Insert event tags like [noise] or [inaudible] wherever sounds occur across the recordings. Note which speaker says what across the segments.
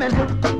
Speaker 1: Amén.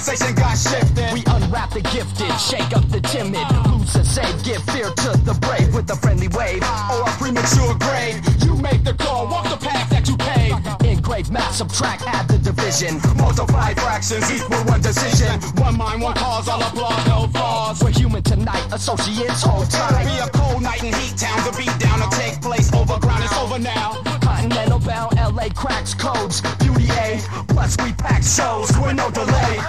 Speaker 1: Sensation got
Speaker 2: shifted. We unwrap the gifted, shake up the timid, lose the save, give fear to the brave with a friendly wave or a premature grave. You make the call, walk the path that you paved. Engrave, math, subtract, add the division. Multiply fractions equal one decision. One mind, one cause, all applause, no flaws. We're human tonight, associates hold tight. Be a cold night in heat town, the beat down will take place. Overground It's over now. Continental bound, LA cracks codes. Beauty A, plus we pack shows, we no delay.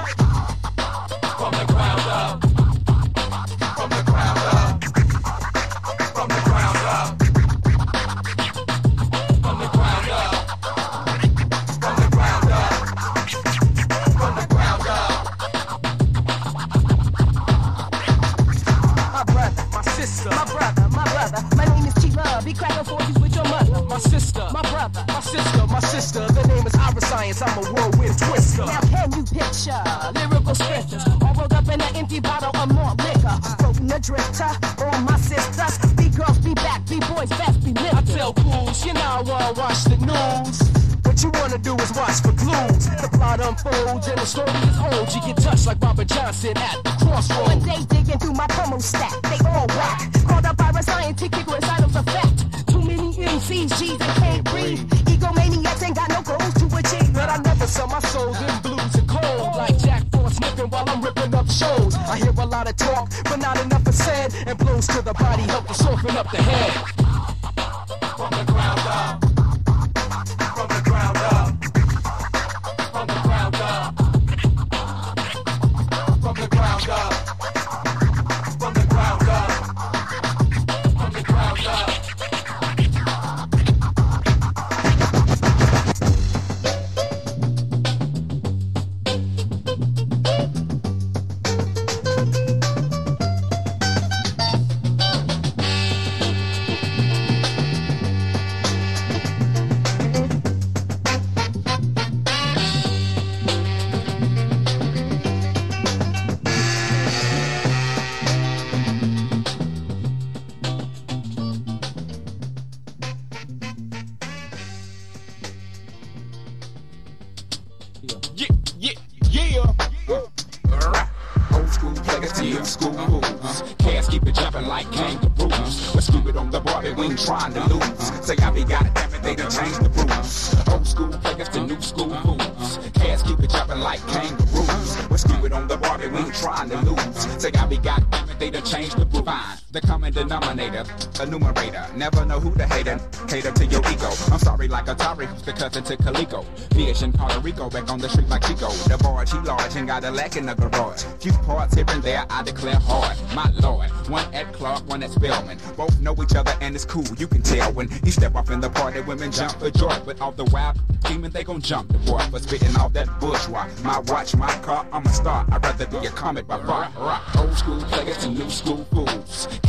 Speaker 2: A
Speaker 3: numerator. Never know who to hate and cater to your ego. I'm sorry, like Atari, who's the cousin to Calico. Fish in Puerto Rico, back on the street like Chico. The barge, he large and got a lack in the garage. Few parts here and there, I declare hard. My lord, one at Clark, one at Spelman. Both know each other and it's cool, you can tell when he step off in the party, women jump for joy. But all the wild demon, they gon' jump the boy for spitting all that bourgeois. My watch, my car, I'm a star. I'd rather be a comet by far. Old school players to new school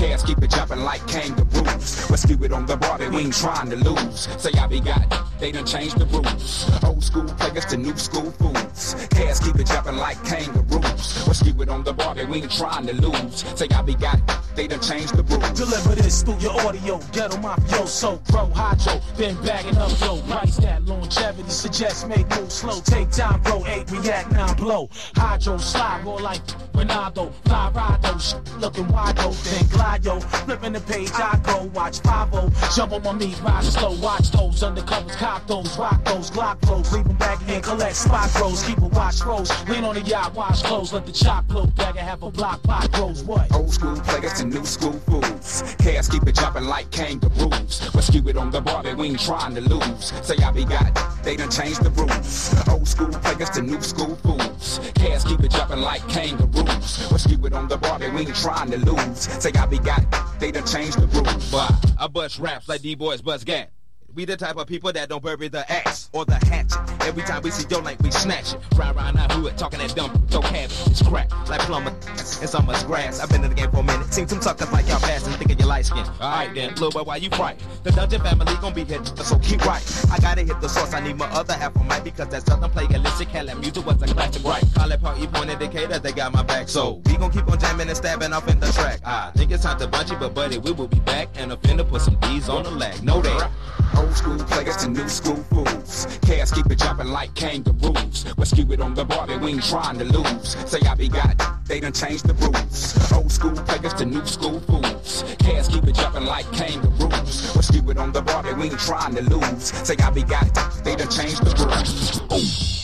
Speaker 3: Keep it jumping like kangaroos. Let's it on the Barbie, we ain't trying to lose. Say I be got, they done changed the rules. Old school players to new school fools. Cats keep it jumping like kangaroos. Let's keep it on the Barbie, we ain't trying to lose. Say I be got, they done changed the rules.
Speaker 4: Deliver this through your audio, ghetto mafioso, pro hydro, been bagging up yo, price that longevity, suggest make moves slow, take time, bro, eight react, now blow, hydro slide, roll like Ronaldo, fly rado, looking wide open, glide yo, flipping the page, I go, watch 5 jump on my meat, ride slow, watch those undercovers, cock those, rock those, glock those, leave them back in, collect spot grows, keep a watch rolls, lean on the yacht, wash clothes, let the chop blow, bag and half a block, pot grows, what?
Speaker 3: Old school players to new school fools. Cats keep it jumping like kangaroos. Rescue it on the Barbie, we ain't trying to lose. Say I be got, they done changed the rules. Old school players to new school fools. Cats keep it jumping like kangaroos. Rescue it on the Barbie, we ain't trying to lose. Say I be got, they done changed the rules.
Speaker 5: But I bust raps like D-boys bust gas. We the type of people that don't bury the axe or the hatchet. Every time we see your link, we snatch it. Ride around our hood, talking that dumb, throw cabbage. It's crack, like plumber and so much grass. I've been in the game for a minute. Seen some suckers like y'all passing, thinking you light skin. Alright then, little boy, why you frightened? The Dungeon family gon' be here, so keep right. I gotta hit the source, I need my other half of mic because that's that southern playalistic hell that music was a classic right. Call it party point indicator, they got my back. So we gon' keep on jamming and stabbing off in the track. I think it's time to bunch it, but buddy, we will be back and offender put some D's on the lag. Know that.
Speaker 3: Old school players to new school fools. Cats keep it jumping like kangaroos. Rescue it on the Barbie, we ain't trying to lose. Say I be got, they done changed the rules. Old school players to new school fools. Cats keep it jumping like kangaroos. Rescue it on the Barbie, we ain't trying to lose. Say I be got, they done changed the rules.
Speaker 6: pertains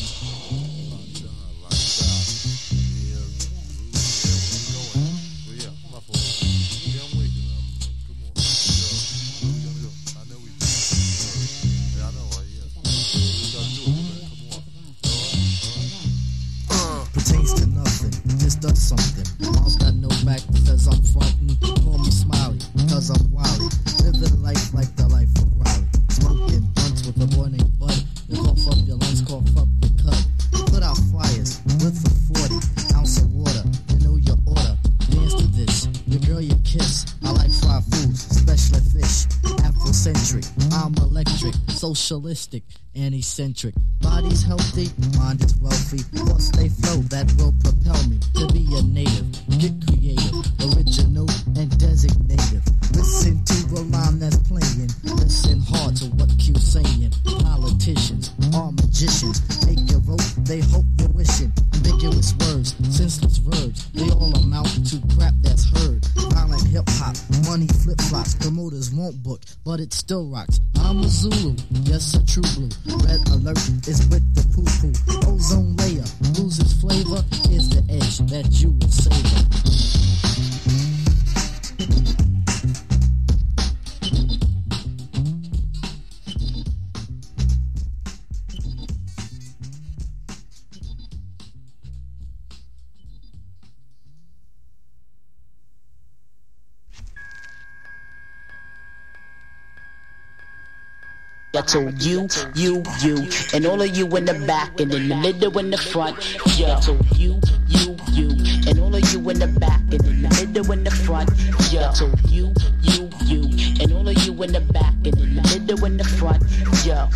Speaker 6: Socialistic and eccentric. Body's healthy, mind is wealthy. Thoughts they flow that will propel me to be a native. Get creative, original, and designative. Listen to the line that's playing. Listen hard to what Q's saying. Politicians are magicians. Make your vote, they hope you're wishing. Ambiguous words, senseless verbs. They all amount to crap that's heard. Violent hip hop, money flip flops. Promoters won't book, but it still rocks.
Speaker 7: And all of you in the back and in the middle in the front. Yeah. So you, you, you, and all of you in the back and in the middle in the front. Yeah. So you, you, you, and all of you in the back and in the middle in the front. Yeah.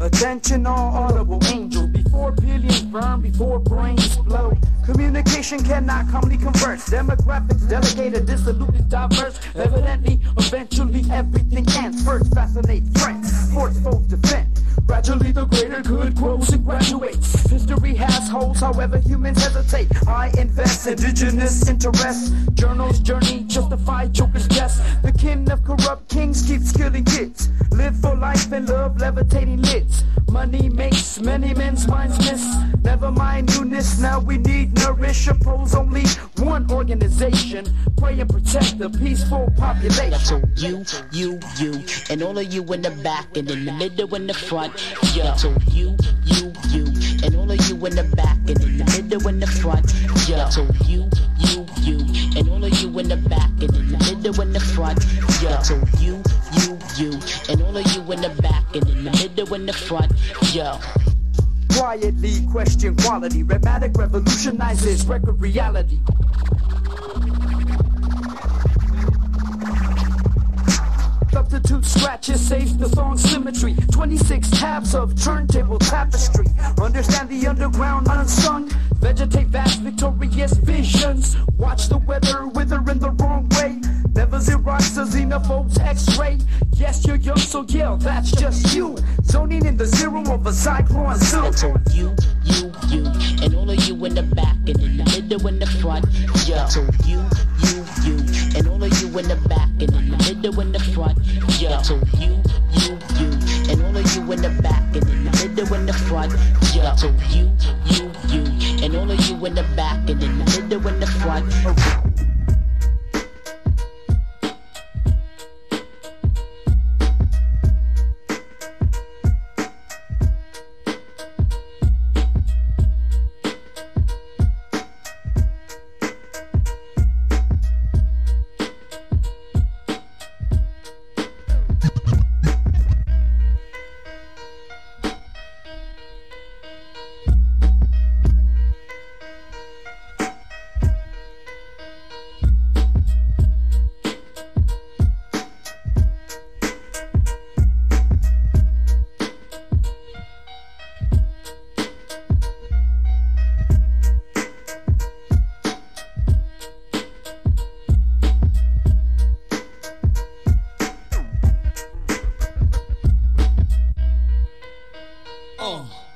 Speaker 8: Attention all audible angels Before billions burn, before brains blow Communication cannot calmly converse Demographics delegated, dissolute is diverse Evidently, eventually everything ends First fascinate friends, force foes defend Gradually the greater good grows and graduates. History has holes, however humans hesitate. I invest indigenous interests. Journals journey justify joker's guess. The kin of corrupt kings keeps killing kids. Live for life and love levitating lids. Money makes many men's minds miss. Never mind newness, now we need nourish. Oppose only one organization. Pray and protect the peaceful population.
Speaker 7: You, you, you, and all of you in the back and in the middle and the front. So you, you, you, and all of you in the back and in the middle and the front. So you, you, you, and all of you in the back and in the middle and the front. So you, you, you, and all of you in the back and in the middle and the front. Yo.
Speaker 8: Quietly question quality. Rhettmatic revolutionizes record reality. Substitute scratches saves the song symmetry. 26 tabs of turntable tapestry. Understand the underground unsung. Vegetate vast victorious visions. Watch the weather wither in the wrong way. Never Xerox a xenophobe's x-ray. Yes, you're young, so yeah, that's just you. Zoning in the zero of a cyclone zoo.
Speaker 7: So you, you, you, and all of you in the back and in the middle and the front. Yo. So you, you, you, and all of you in the back and in the middle and the front. Yo. So you, you, you, and all of you in the back and in the middle and the front. Yo. So you, you, you, and all of you in the back and in the middle and the front.
Speaker 2: Uh.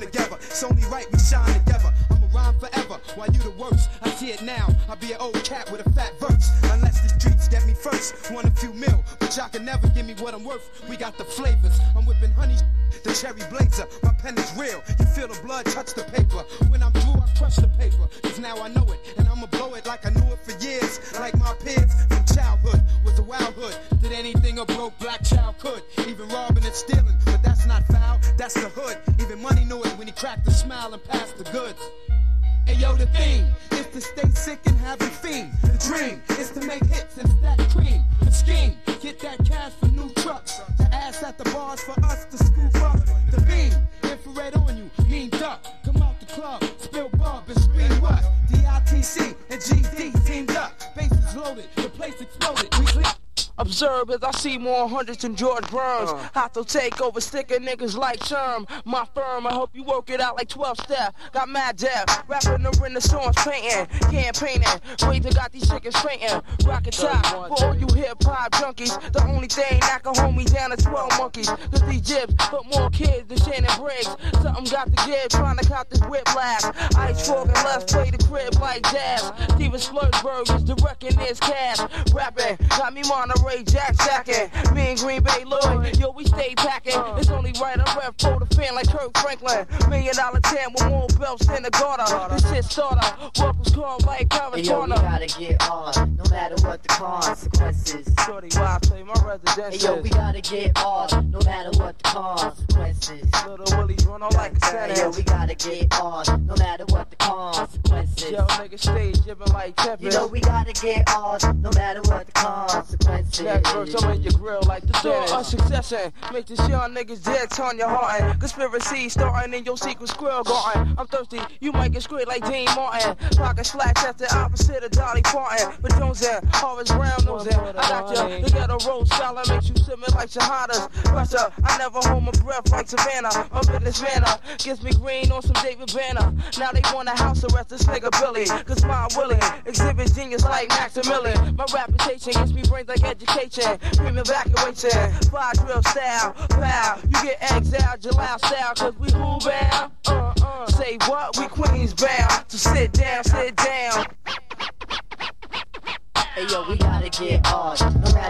Speaker 9: Together. It's only right we shine together. I'ma rhyme forever, while you the worst. I see it now. I'll be an old cat with a fat verse. Unless the streets get me first, want a few mil, but y'all can never give me what I'm worth. We got the flavors. I'm whipping honey, the cherry blazer. My pen is real. You feel the blood touch the paper. When I'm through, I crush the paper. Cause now I know it, and I'ma blow it like I knew it for years. Like my peers from childhood was a wild hood. Did anything a broke black child could. Even robbing and stealing, but that's not foul. That's the hood. Even money knew it when he cracked the smile and passed the goods. Hey yo, the thing is to stay sick and have a fiend. The dream is to make hits and stack cream. The scheme, get that cash for new trucks. The ass at the bars for us to scoop up. The beam, infrared on you, mean duck. Come out the club, spill bub and scream what? DITC and GD teamed up. Bases loaded, the place exploded. We clean.
Speaker 10: Observe as I see more hundreds than George Burns. Have to take over, sticking niggas like Sherm. My firm, I hope you work it out like 12 step. Got mad death, rapping the Renaissance painting, campaigning. Waves got these chickens fainting. Rocket top for all you hip hop junkies. The only thing that can hold me down is 12 monkeys. Cause these jibs put more kids than Shannon Briggs. Something got to give, trying to cop this whiplash. Ice frog and let's play the crib like jazz. Steven Spielberg is directing this cast. Rapping, got me Monterey Jack jacking. Me and Green Bay Lloyd, yo, we stay packing. It's only right I rep for the fan like Kirk Franklin. Million dollar ten with more belts than the garter. This shit. What was called like
Speaker 11: Hey, yo, we gotta get on, no matter what the consequences.
Speaker 10: Shorty, why I play my residence.
Speaker 11: Hey, yo, we gotta get on, no matter what the consequences.
Speaker 10: Little Willie's run on like a
Speaker 11: Hey, yo, we gotta get on, no matter what the consequences.
Speaker 10: Yo, nigga, stay jibbing like Tempest.
Speaker 11: You know we gotta get on, no matter what the consequences.
Speaker 10: Next verse, I'm in your grill like the door of succession. Make this young niggas dead, turn your heart in. Conspiracy starting in your secret squirrel garden. I'm thirsty, you might get screwed like Dean Martin. Pocket slacks at the opposite of Dolly Parton. But Jones in, Horace Brown knows in. I got you, the ghetto road style that makes you submit like shahadas. Pressure, I never hold my breath like Savannah. A business manner uh, gives me green on some David Banner. Now they want a house arrest this nigga Billy. Cause my Willie exhibit genius like Maximilian. My reputation gives me brains like education. Dream evacuation, fire drill style. Pow, you get exiled, July style. Cause we who bound? Uh, uh. Say what? We Queens bound. So sit down, sit down.
Speaker 11: Hey, yo, we gotta get on, no matter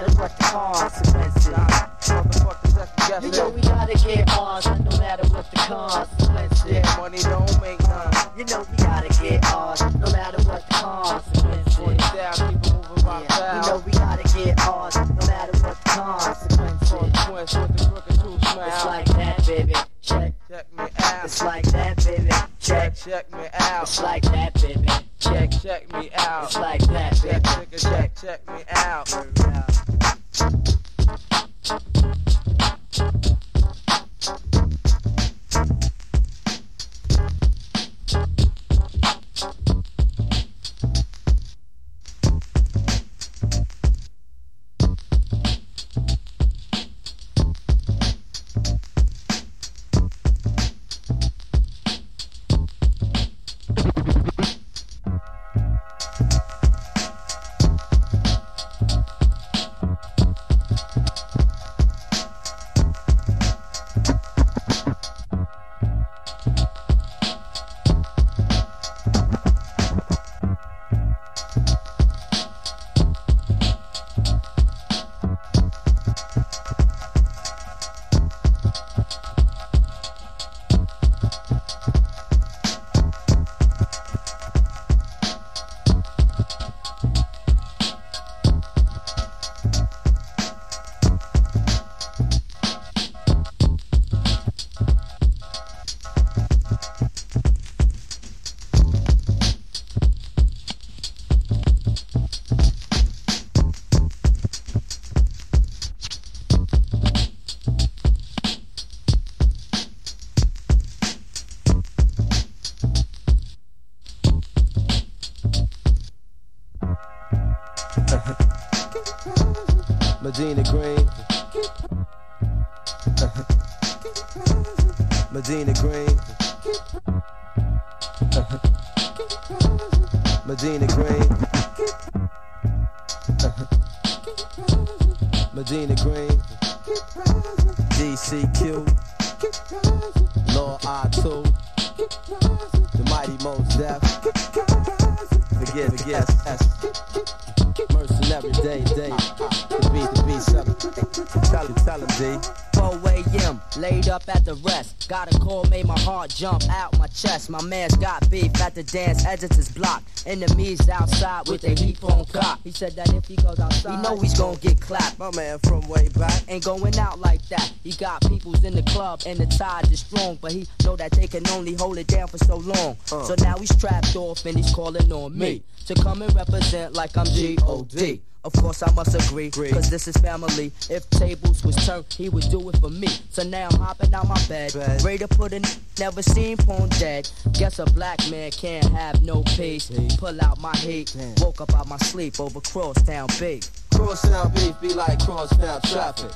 Speaker 12: jump out my chest. My man's got beef at the dance, editors block. Enemies outside with a heat phone cop. He said that if he goes outside, he know he's gonna get clapped.
Speaker 13: My man from way back
Speaker 12: ain't going out like that. He got peoples in the club and the tide is strong, but he know that they can only hold it down for so long.
Speaker 13: Uh.
Speaker 12: So now he's trapped off and he's calling on me to come and represent like I'm G.O.D. Of course I must agree, cause this is family. If tables was turned, he would do it for me. So now I'm hopping out my bed, ready to put a never seen porn dead. Guess a black man can't have no peace. Pull out my heat, woke up out my sleep over crosstown beef.
Speaker 13: Crosstown beef be like crosstown traffic.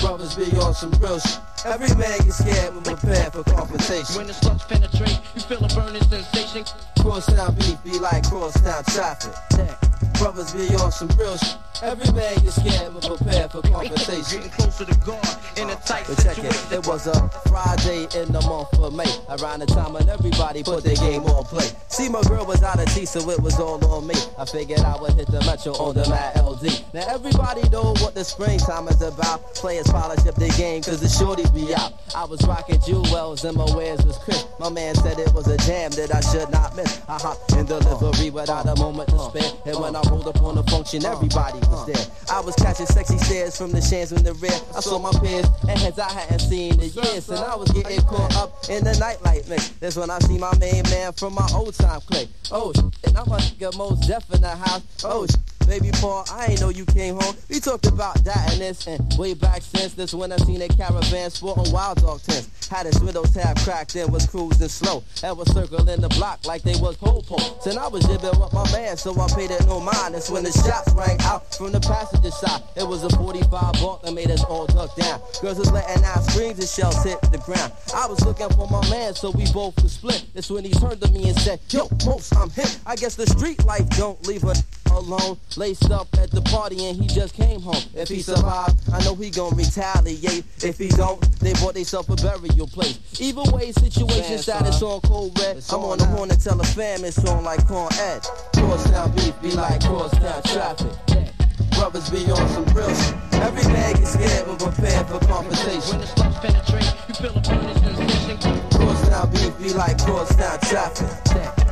Speaker 13: Brothers be on some real shit. Every man gets scared when prepared for confrontation.
Speaker 14: When the slugs penetrate, you feel a burning sensation.
Speaker 13: Crosstown beef be like crosstown traffic. Brothers be on some real shit. Every man gets scared when prepared for confrontation.
Speaker 14: Getting closer to God in a uh, tight
Speaker 13: But check
Speaker 14: situation.
Speaker 13: it, it was a Friday in the month of May, around the time when everybody put their game on play. See, my girl was out of tea, so it was all on me. I figured I would hit the metro on the Mad LD. Now everybody know what the springtime is about. Players polish up their game, cause the shorty be out. I was rocking jewels and my wares was crisp. My man said it was a jam that I should not miss. I hopped in delivery without a moment to spare. And when I rolled up on the function, everybody was there. I was catching sexy stares from the shams in the rear. I saw my peers and heads I hadn't seen in years. And I was getting caught up in the nightlight mix. That's when I see my main man from my old time clique. Oh, and I'm a Mos Def in the house. Oh. Baby Paul, I ain't know you came home. We talked about that and this, and way back since this when I seen a caravan sporting wild dog tents. Had his windows half cracked and was cruising slow. And was circling the block like they was pole poles. And I was jibbing with my man, so I paid it no mind. That's when the shots rang out from the passenger side. It was a 45 bulk that made us all duck down. Girls was letting out screams and shells hit the ground. I was looking for my man, so we both could split. That's when he turned to me and said, Yo, Mos I'm hit. I guess the street life don't leave her alone. Laced up at the party and he just came home. If he survived, I know he gon' retaliate. If he don't, they bought themselves a burial place. Either way, situation status on cold red. I'm on the horn and tell the fam it's on like Con Ed. Crosstown beef be like crosstown traffic. Brothers be on some real shit. Every man gets scared when prepared for confrontation.
Speaker 14: When the slugs penetrate, you feel a burning sensation.
Speaker 13: Crosstown beef be like crosstown traffic.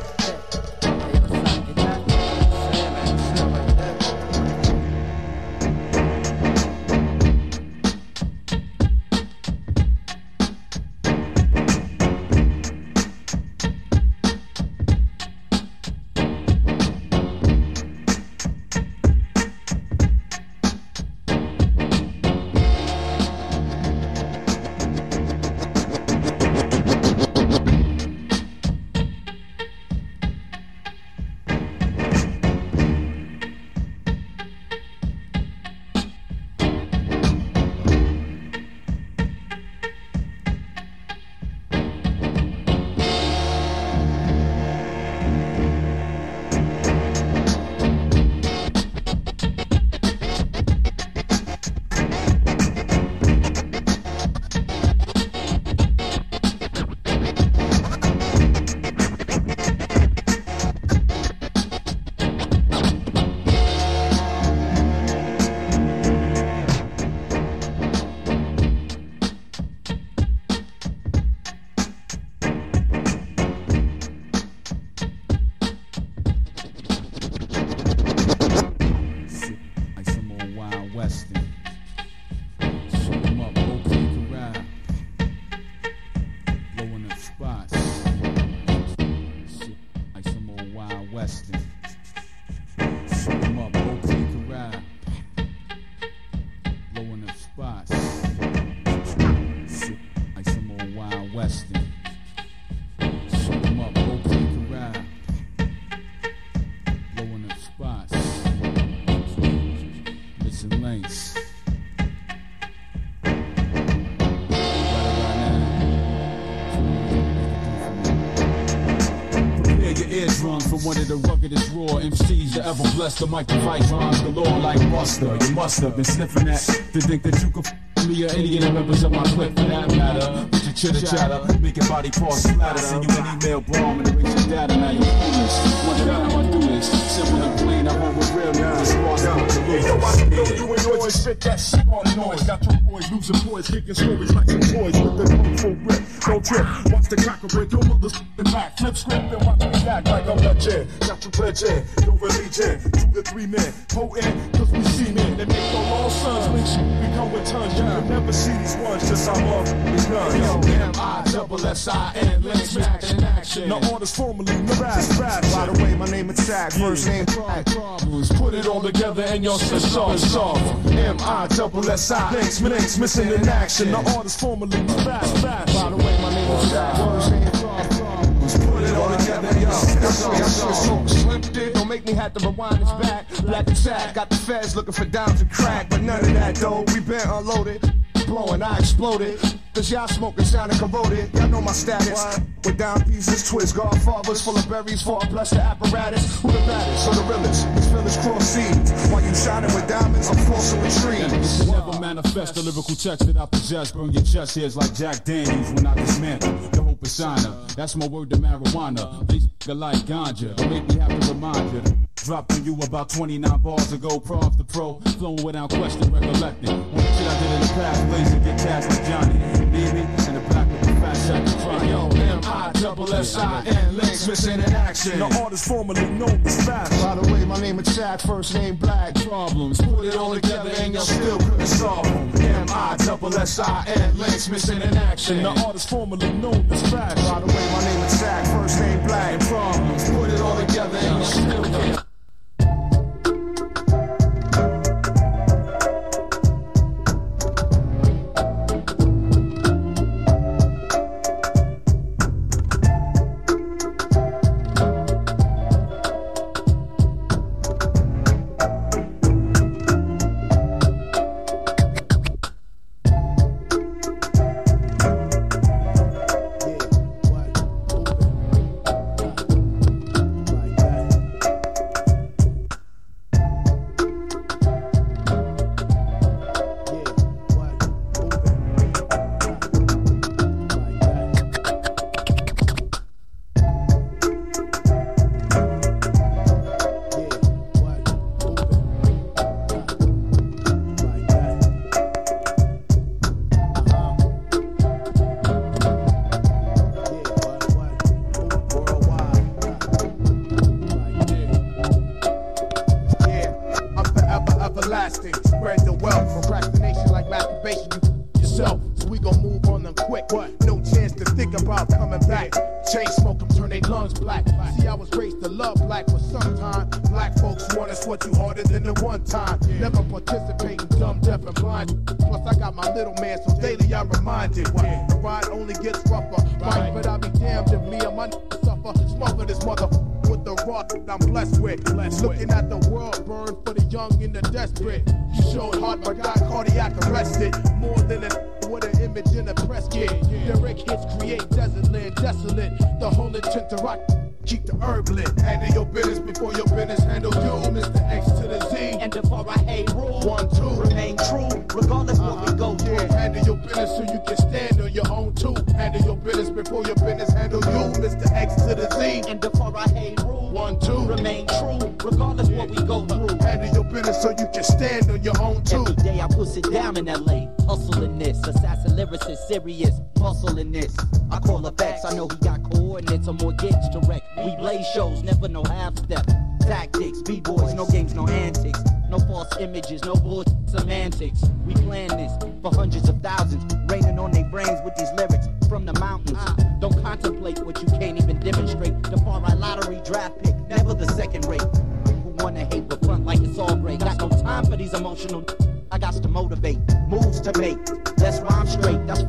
Speaker 15: One of the ruggedest raw MCs that ever blessed the mic device rhymes galore like Busta. You must have been sniffing that to think that you could f- me or any of the members of my clique for that matter. With your chitter chatter, your body parts splatter. Send you an email bomb and erase your data. Now you're foolish. Wonder how I do this. Simple and plain, I hold with real niggas. Sparse to lose.
Speaker 16: Yo, I know you enjoy spit that shit on noise. Got your boys losing boys, kicking stories like some toys with the kung fu grip. Don't trip, watch the cracker break your mother's back. Flip script and watch me act like I'm legend. Got you pledging, no religion. Two to three men, potent, cause we see men. They make your long sons, link shit, become with tons. You can never see these ones, just how love is done.
Speaker 15: Yo, M I double
Speaker 16: double S-I-N, links, max, in action. Now orders formally, no fast, fast.
Speaker 1: By the way, name is Tag, first name.
Speaker 16: Problems, put it all together and your solve, solve. M-I double S-I, links, links, missing in action. Orders formally, no fast, fast. By the way, my name is Tag, first name Problems, put it all together and your solve,
Speaker 1: Slim did, don't make me have to rewind this back. Black attack, got the feds looking for dimes and crack, but none of that though. We been unloaded, blowing, I exploded. Cause y'all smoking sounding corroded. Y'all know my status. With down pieces, twist, godfathers full of berries for a blessed apparatus. Who the baddest or the realest? These feelings cross seeds. While you shining with diamonds, I'm forcing with trees.
Speaker 15: Never manifest the lyrical text that I possess. Burn your chest hairs like Jack Daniels when I dismantle The hope is persona. That's my word to marijuana. These like ganja. Don't make me have to remind you. Dropped on you about 29 bars ago. Proms to pro. Flowing without question, recollecting. All the shit I did in the past, blazing, get cast like Johnny. Need me in the back of the fat sack to cry.
Speaker 16: Yo, M-I double S-I-N, links, missing in action. Now orders formally known as fast.
Speaker 1: By the way, my name is Chad, first name Black.
Speaker 16: Problems, put it all together and you still couldn't solve them. M-I double S-I-N, links, missing in action. Now orders formally known as fast.
Speaker 1: By the way, my name is Chad, first name Black.
Speaker 16: Problems, put it all together and you still couldn't
Speaker 1: reminded. What? The ride only gets rougher. Right, but I'll be damned if me and my suffer. Smother this mother with the rock I'm blessed with. Looking at the world burn for the young and the desperate. You showed heart but got cardiac arrested. More than a with an image in a press kit. Lyric hits create desert land, desolate. The whole intent to rock. Keep the herb lit. Handle your business before your business handle you. Mr. X to the Z.
Speaker 17: And before I hate rule,
Speaker 1: One, two.
Speaker 17: remain true, regardless what we go through.
Speaker 1: Yeah, handle your business so you can stand on your own too. Handle your business before your business handle you. Mr. X to the Z.
Speaker 17: And before I hate rule,
Speaker 1: One, two.
Speaker 17: remain true, regardless what we go through.
Speaker 1: Handle your business so you can stand on your own too.
Speaker 17: Every day I push it down in LA, hustling this, assassin lyricist, serious, muscling this. I call effects, I know he got coordinates, I'm more. We blaze shows, never no half step. Tactics, b-boys, no games, no antics. No false images, no bullshit semantics. We plan this for hundreds of thousands, raining on their brains with these lyrics from the mountains. Ah. Don't contemplate what you can't even demonstrate. The far right lottery draft pick, never the second rate. Who wanna hate but front like it's all great? Got no time for these emotional. I got to motivate, moves to make. Let's rhyme straight. That's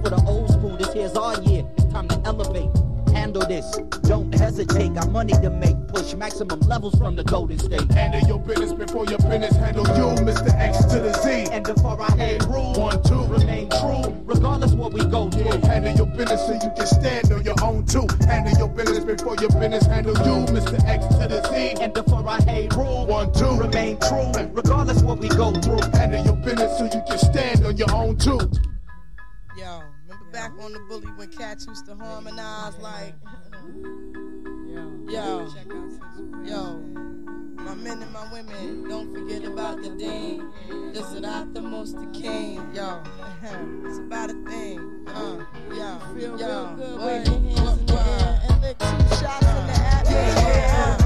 Speaker 17: this. Don't hesitate. Got money to make. Push maximum levels from the Golden State.
Speaker 1: Handle your business before your business handle you, Mr. X to the Z.
Speaker 17: And before I hate rule,
Speaker 1: One, two.
Speaker 17: remain true, regardless what we go through.
Speaker 1: Yeah, handle your business so you can stand on your own too. Handle your business before your business handle you, Mr. X to the Z.
Speaker 17: And before I hate rule,
Speaker 1: One, two.
Speaker 17: remain true, regardless what we go through.
Speaker 1: Handle your business so you can stand on your own too.
Speaker 18: Yo, remember back on the bully when cats used to harmonize like. Yo, yo, my men and my women, don't forget about the dean. This is not the most the king. Yo, [laughs] it's about a thing. Uh, yo,
Speaker 19: Feel
Speaker 18: yo,
Speaker 19: real good.
Speaker 18: what-
Speaker 19: Wave your hands in the air and lick two shots in the atmosphere.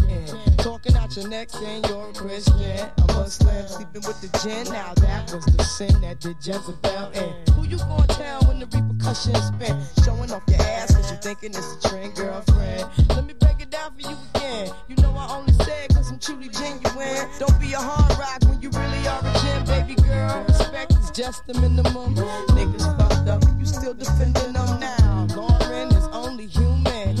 Speaker 18: Talking out your neck saying you're a Christian, a Muslim, sleeping with the gin. Now that was the sin that did Jezebel in. Who you gonna tell when the repercussions spin? Showing off your ass cause you thinking it's a trend, girlfriend. Let me break it down for you again. You know I only said cause I'm truly genuine. Don't be a hard rock when you really are a gem, baby girl. Respect is just the minimum. Niggas fucked up and you still defending them now. Lauren is only human.